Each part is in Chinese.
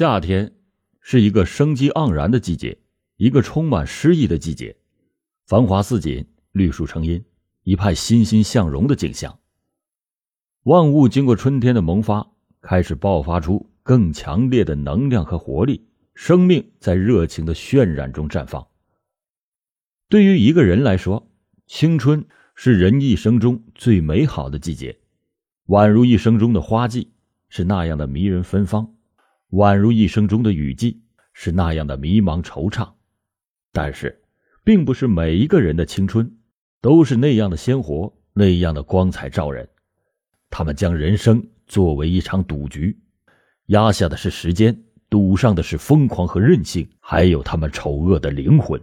夏天是一个生机盎然的季节，一个充满诗意的季节，繁华似锦，绿树成荫，一派欣欣向荣的景象。万物经过春天的萌发，开始爆发出更强烈的能量和活力，生命在热情的渲染中绽放。对于一个人来说，青春是人一生中最美好的季节，宛如一生中的花季，是那样的迷人芬芳。宛如一生中的雨季，是那样的迷茫惆怅。但是，并不是每一个人的青春都是那样的鲜活，那样的光彩照人。他们将人生作为一场赌局，压下的是时间，赌上的是疯狂和任性，还有他们丑恶的灵魂。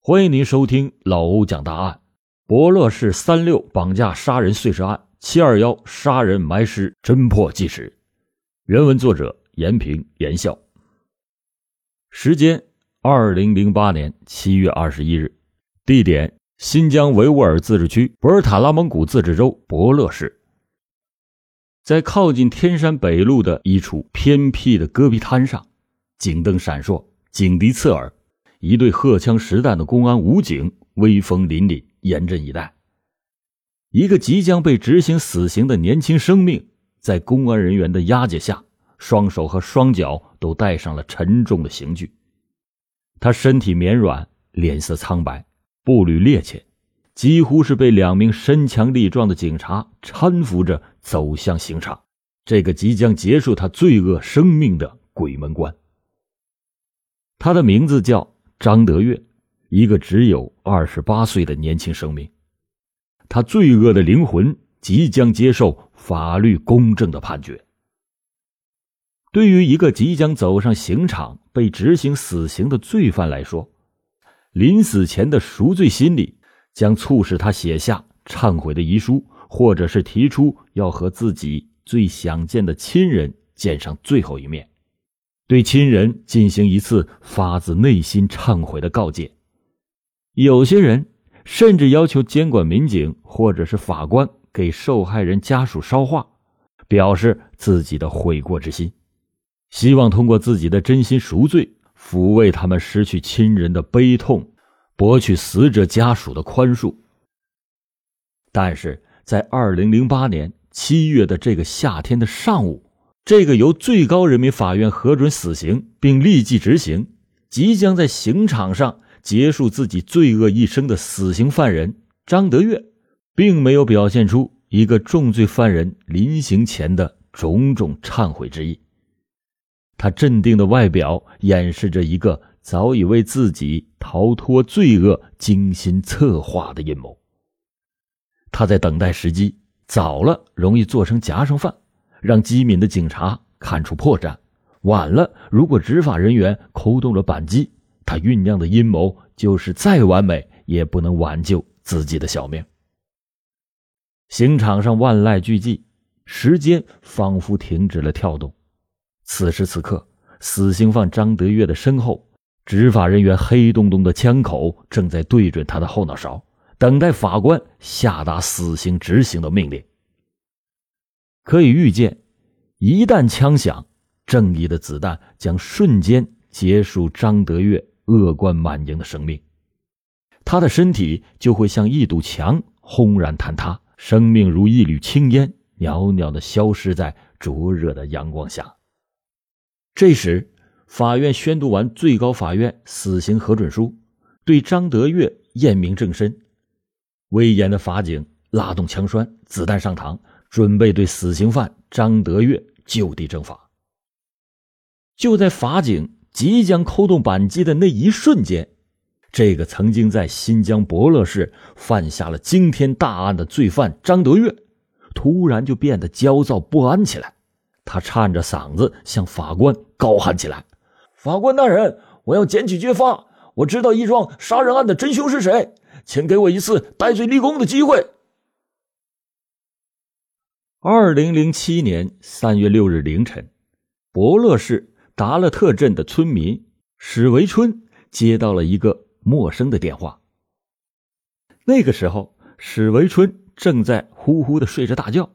欢迎您收听老欧讲大案，博乐市三六绑架杀人碎尸案，七二幺杀人埋尸侦破纪实。原文作者。延平言笑。时间：二零零八年七月二十一日。地点：新疆维吾尔自治区博尔塔拉蒙古自治州博乐市。在靠近天山北路的一处偏僻的戈壁滩上，警灯闪烁，警笛刺耳，一队荷枪实弹的公安武警威风凛凛，严阵以待。一个即将被执行死刑的年轻生命，在公安人员的押解下。双手和双脚都戴上了沉重的刑具，他身体绵软，脸色苍白，步履趔趄，几乎是被两名身强力壮的警察搀扶着走向刑场。这个即将结束他罪恶生命的鬼门关。他的名字叫张德月，一个只有二十八岁的年轻生命。他罪恶的灵魂即将接受法律公正的判决。对于一个即将走上刑场被执行死刑的罪犯来说，临死前的赎罪心理将促使他写下忏悔的遗书，或者是提出要和自己最想见的亲人见上最后一面，对亲人进行一次发自内心忏悔的告诫。有些人甚至要求监管民警或者是法官给受害人家属捎话，表示自己的悔过之心。希望通过自己的真心赎罪，抚慰他们失去亲人的悲痛，博取死者家属的宽恕。但是在二零零八年七月的这个夏天的上午，这个由最高人民法院核准死刑并立即执行、即将在刑场上结束自己罪恶一生的死刑犯人张德月，并没有表现出一个重罪犯人临刑前的种种忏悔之意。他镇定的外表掩饰着一个早已为自己逃脱罪恶精心策划的阴谋。他在等待时机，早了容易做成夹生饭，让机敏的警察看出破绽；晚了，如果执法人员扣动了扳机，他酝酿的阴谋就是再完美也不能挽救自己的小命。刑场上万籁俱寂，时间仿佛停止了跳动。此时此刻，死刑犯张德月的身后，执法人员黑洞洞的枪口正在对准他的后脑勺，等待法官下达死刑执行的命令。可以预见，一旦枪响，正义的子弹将瞬间结束张德月恶贯满盈的生命，他的身体就会像一堵墙轰然坍塌，生命如一缕青烟，袅袅的消失在灼热的阳光下。这时，法院宣读完最高法院死刑核准书，对张德月验明正身。威严的法警拉动枪栓，子弹上膛，准备对死刑犯张德月就地正法。就在法警即将扣动扳机的那一瞬间，这个曾经在新疆博乐市犯下了惊天大案的罪犯张德月，突然就变得焦躁不安起来。他颤着嗓子向法官高喊起来：“法官大人，我要检举揭发，我知道一桩杀人案的真凶是谁，请给我一次戴罪立功的机会。”二零零七年三月六日凌晨，博乐市达勒特镇的村民史维春接到了一个陌生的电话。那个时候，史维春正在呼呼的睡着大觉，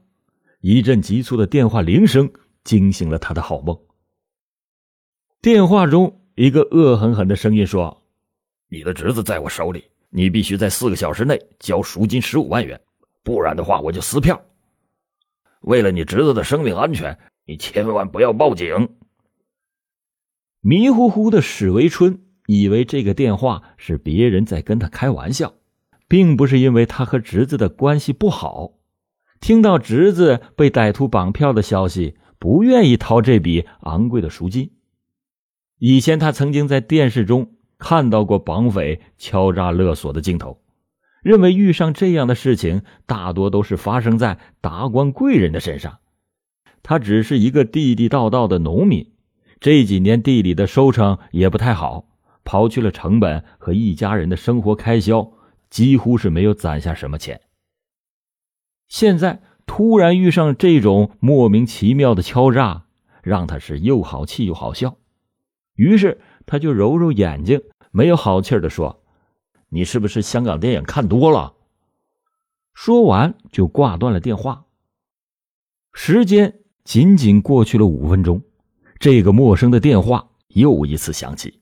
一阵急促的电话铃声。惊醒了他的好梦。电话中，一个恶狠狠的声音说：“你的侄子在我手里，你必须在四个小时内交赎金十五万元，不然的话我就撕票。为了你侄子的生命安全，你千万不要报警。”迷糊糊的史维春以为这个电话是别人在跟他开玩笑，并不是因为他和侄子的关系不好。听到侄子被歹徒绑票的消息，不愿意掏这笔昂贵的赎金。以前他曾经在电视中看到过绑匪敲诈勒索的镜头，认为遇上这样的事情大多都是发生在达官贵人的身上。他只是一个地地道道的农民，这几年地里的收成也不太好，刨去了成本和一家人的生活开销，几乎是没有攒下什么钱。现在突然遇上这种莫名其妙的敲诈，让他是又好气又好笑。于是他就揉揉眼睛，没有好气的说：“你是不是香港电影看多了？”说完就挂断了电话。时间仅仅过去了五分钟，这个陌生的电话又一次响起。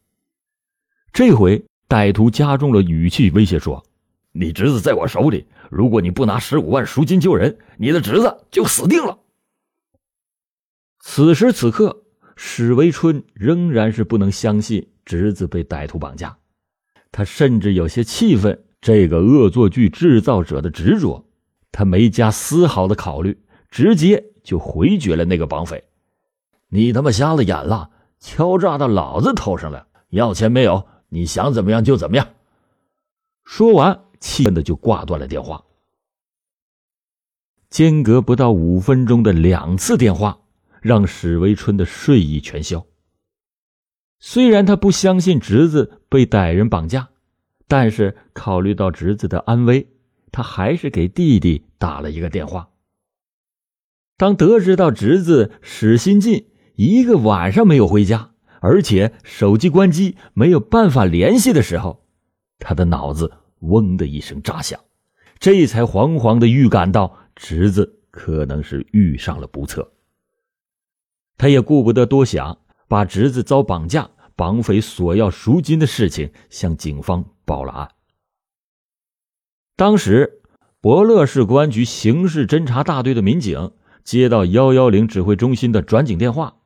这回歹徒加重了语气威胁说：“你侄子在我手里，如果你不拿十五万赎金救人，你的侄子就死定了。”此时此刻。史维春仍然是不能相信侄子被歹徒绑架，他甚至有些气愤这个恶作剧制造者的执着。他没加丝毫的考虑，直接就回绝了那个绑匪：“你他妈瞎了眼了！敲诈到老子头上了，要钱没有？你想怎么样就怎么样！”说完，气愤的就挂断了电话。间隔不到五分钟的两次电话。让史维春的睡意全消。虽然他不相信侄子被歹人绑架，但是考虑到侄子的安危，他还是给弟弟打了一个电话。当得知到侄子史新进一个晚上没有回家，而且手机关机，没有办法联系的时候，他的脑子嗡的一声炸响，这才惶惶的预感到侄子可能是遇上了不测。他也顾不得多想，把侄子遭绑架、绑匪索要赎金的事情向警方报了案。当时，博乐市公安局刑事侦查大队的民警接到幺幺零指挥中心的转警电话，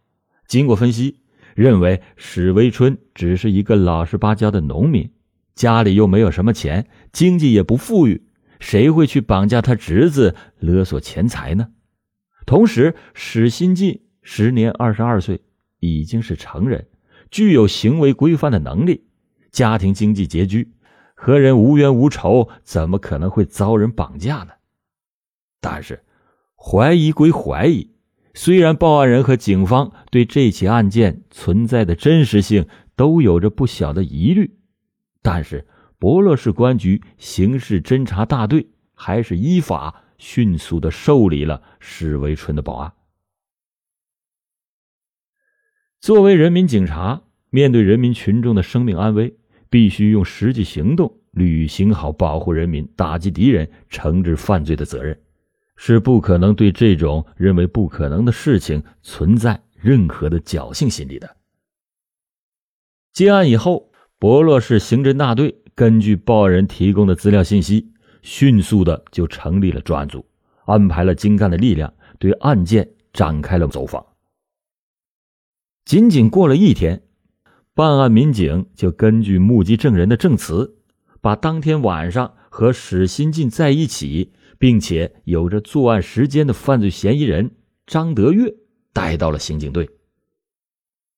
经过分析，认为史维春只是一个老实巴交的农民，家里又没有什么钱，经济也不富裕，谁会去绑架他侄子勒索钱财呢？同时，史新进。时年二十二岁，已经是成人，具有行为规范的能力，家庭经济拮据，和人无冤无仇，怎么可能会遭人绑架呢？但是，怀疑归怀疑，虽然报案人和警方对这起案件存在的真实性都有着不小的疑虑，但是博乐市公安局刑事侦查大队还是依法迅速的受理了史维春的报案。作为人民警察，面对人民群众的生命安危，必须用实际行动履行好保护人民、打击敌人、惩治犯罪的责任，是不可能对这种认为不可能的事情存在任何的侥幸心理的。接案以后，博洛市刑侦大队根据报案人提供的资料信息，迅速的就成立了专案组，安排了精干的力量，对案件展开了走访。仅仅过了一天，办案民警就根据目击证人的证词，把当天晚上和史新进在一起，并且有着作案时间的犯罪嫌疑人张德月带到了刑警队。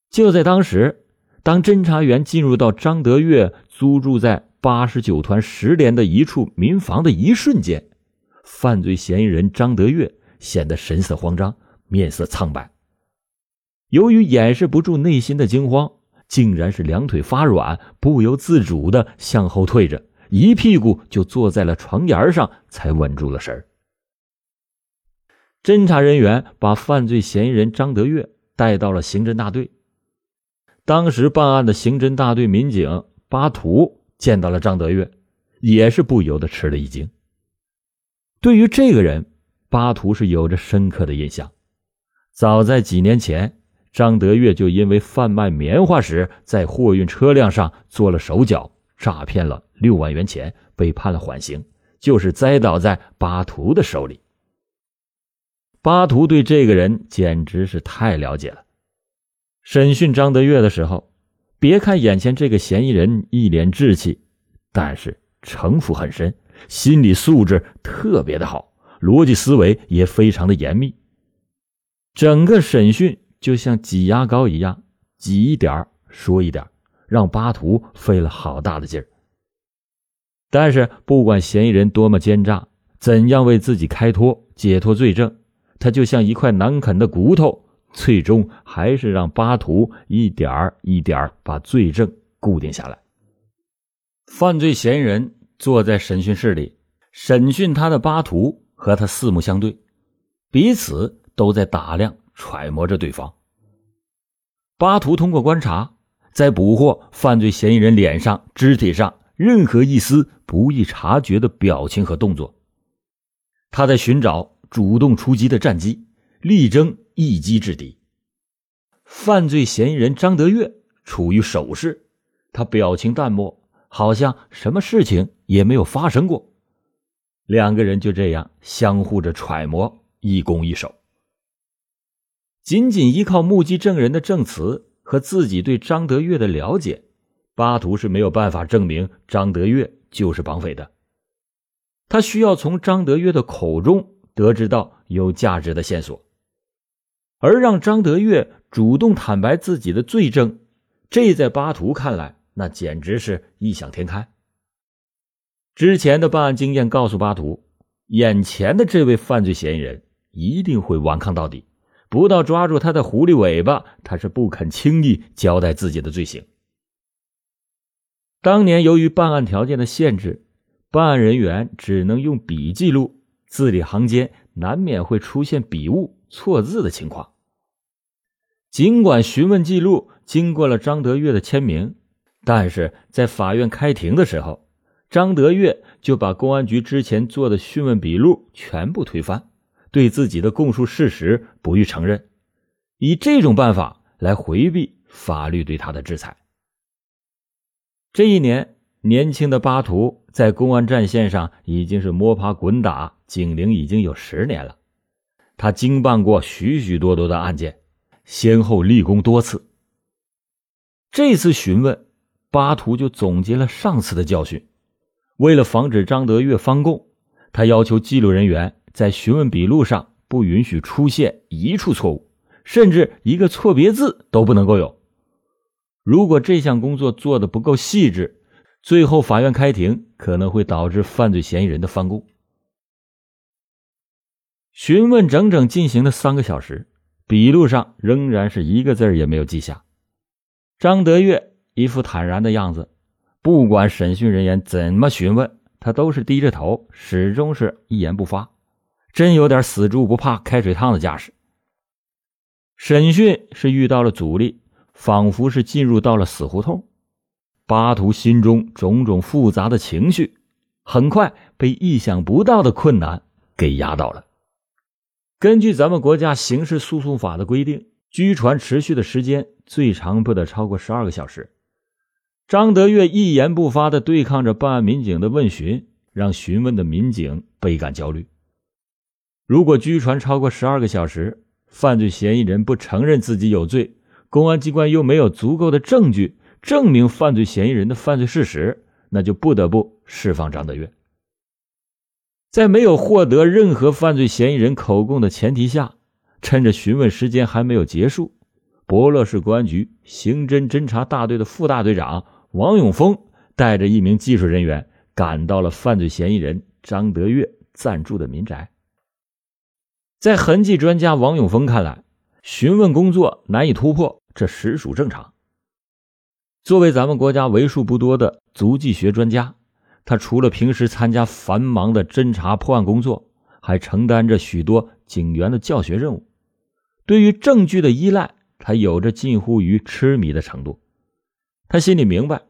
就在当时，当侦查员进入到张德月租住在八十九团十连的一处民房的一瞬间，犯罪嫌疑人张德月显得神色慌张，面色苍白。由于掩饰不住内心的惊慌，竟然是两腿发软，不由自主的向后退着，一屁股就坐在了床沿上，才稳住了神儿侦查人员把犯罪嫌疑人张德月带到了刑侦大队。当时办案的刑侦大队民警巴图见到了张德月，也是不由得吃了一惊。对于这个人，巴图是有着深刻的印象，早在几年前。张德月就因为贩卖棉花时在货运车辆上做了手脚，诈骗了六万元钱，被判了缓刑，就是栽倒在巴图的手里。巴图对这个人简直是太了解了。审讯张德月的时候，别看眼前这个嫌疑人一脸稚气，但是城府很深，心理素质特别的好，逻辑思维也非常的严密。整个审讯就像挤牙膏一样，挤一点说一点，让巴图费了好大的劲儿。但是不管嫌疑人多么奸诈，怎样为自己开脱解脱罪证，他就像一块难啃的骨头，最终还是让巴图一点儿一点儿把罪证固定下来。犯罪嫌疑人坐在审讯室里，审讯他的巴图和他四目相对，彼此。都在打量、揣摩着对方。巴图通过观察，在捕获犯罪嫌疑人脸上、肢体上任何一丝不易察觉的表情和动作。他在寻找主动出击的战机，力争一击制敌。犯罪嫌疑人张德月处于守势，他表情淡漠，好像什么事情也没有发生过。两个人就这样相互着揣摩，一攻一守。仅仅依靠目击证人的证词和自己对张德月的了解，巴图是没有办法证明张德月就是绑匪的。他需要从张德月的口中得知到有价值的线索，而让张德月主动坦白自己的罪证，这在巴图看来，那简直是异想天开。之前的办案经验告诉巴图，眼前的这位犯罪嫌疑人一定会顽抗到底。不到抓住他的狐狸尾巴，他是不肯轻易交代自己的罪行。当年由于办案条件的限制，办案人员只能用笔记录，字里行间难免会出现笔误、错字的情况。尽管询问记录经过了张德月的签名，但是在法院开庭的时候，张德月就把公安局之前做的讯问笔录全部推翻。对自己的供述事实不予承认，以这种办法来回避法律对他的制裁。这一年，年轻的巴图在公安战线上已经是摸爬滚打，警龄已经有十年了。他经办过许许多多的案件，先后立功多次。这次询问，巴图就总结了上次的教训，为了防止张德月翻供，他要求记录人员。在询问笔录上不允许出现一处错误，甚至一个错别字都不能够有。如果这项工作做的不够细致，最后法院开庭可能会导致犯罪嫌疑人的翻供。询问整整进行了三个小时，笔录上仍然是一个字也没有记下。张德月一副坦然的样子，不管审讯人员怎么询问，他都是低着头，始终是一言不发。真有点死猪不怕开水烫的架势。审讯是遇到了阻力，仿佛是进入到了死胡同。巴图心中种种复杂的情绪，很快被意想不到的困难给压倒了。根据咱们国家刑事诉讼法的规定，拘传持续的时间最长不得超过十二个小时。张德月一言不发的对抗着办案民警的问询，让询问的民警倍感焦虑。如果拘传超过十二个小时，犯罪嫌疑人不承认自己有罪，公安机关又没有足够的证据证明犯罪嫌疑人的犯罪事实，那就不得不释放张德月。在没有获得任何犯罪嫌疑人口供的前提下，趁着询问时间还没有结束，博乐市公安局刑侦侦查大队的副大队长王永峰带着一名技术人员赶到了犯罪嫌疑人张德月暂住的民宅。在痕迹专家王永峰看来，询问工作难以突破，这实属正常。作为咱们国家为数不多的足迹学专家，他除了平时参加繁忙的侦查破案工作，还承担着许多警员的教学任务。对于证据的依赖，他有着近乎于痴迷的程度。他心里明白，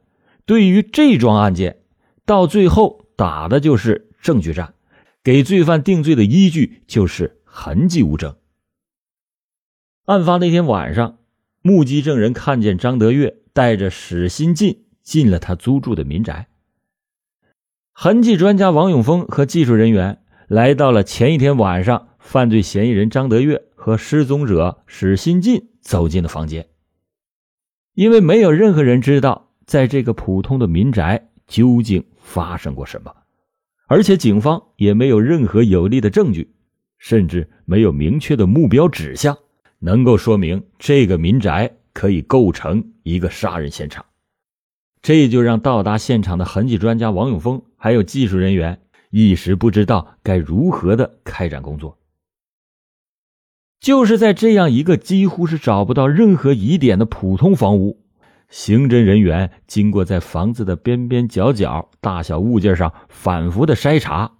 对于这桩案件，到最后打的就是证据战，给罪犯定罪的依据就是。痕迹物证。案发那天晚上，目击证人看见张德月带着史新进进了他租住的民宅。痕迹专家王永峰和技术人员来到了前一天晚上犯罪嫌疑人张德月和失踪者史新进走进的房间。因为没有任何人知道，在这个普通的民宅究竟发生过什么，而且警方也没有任何有力的证据，甚至没有明确的目标指向。能够说明这个民宅可以构成一个杀人现场，这就让到达现场的痕迹专家王永峰还有技术人员一时不知道该如何的开展工作。就是在这样一个几乎是找不到任何疑点的普通房屋，刑侦人员经过在房子的边边角角、大小物件上反复的筛查，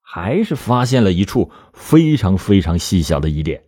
还是发现了一处非常非常细小的疑点。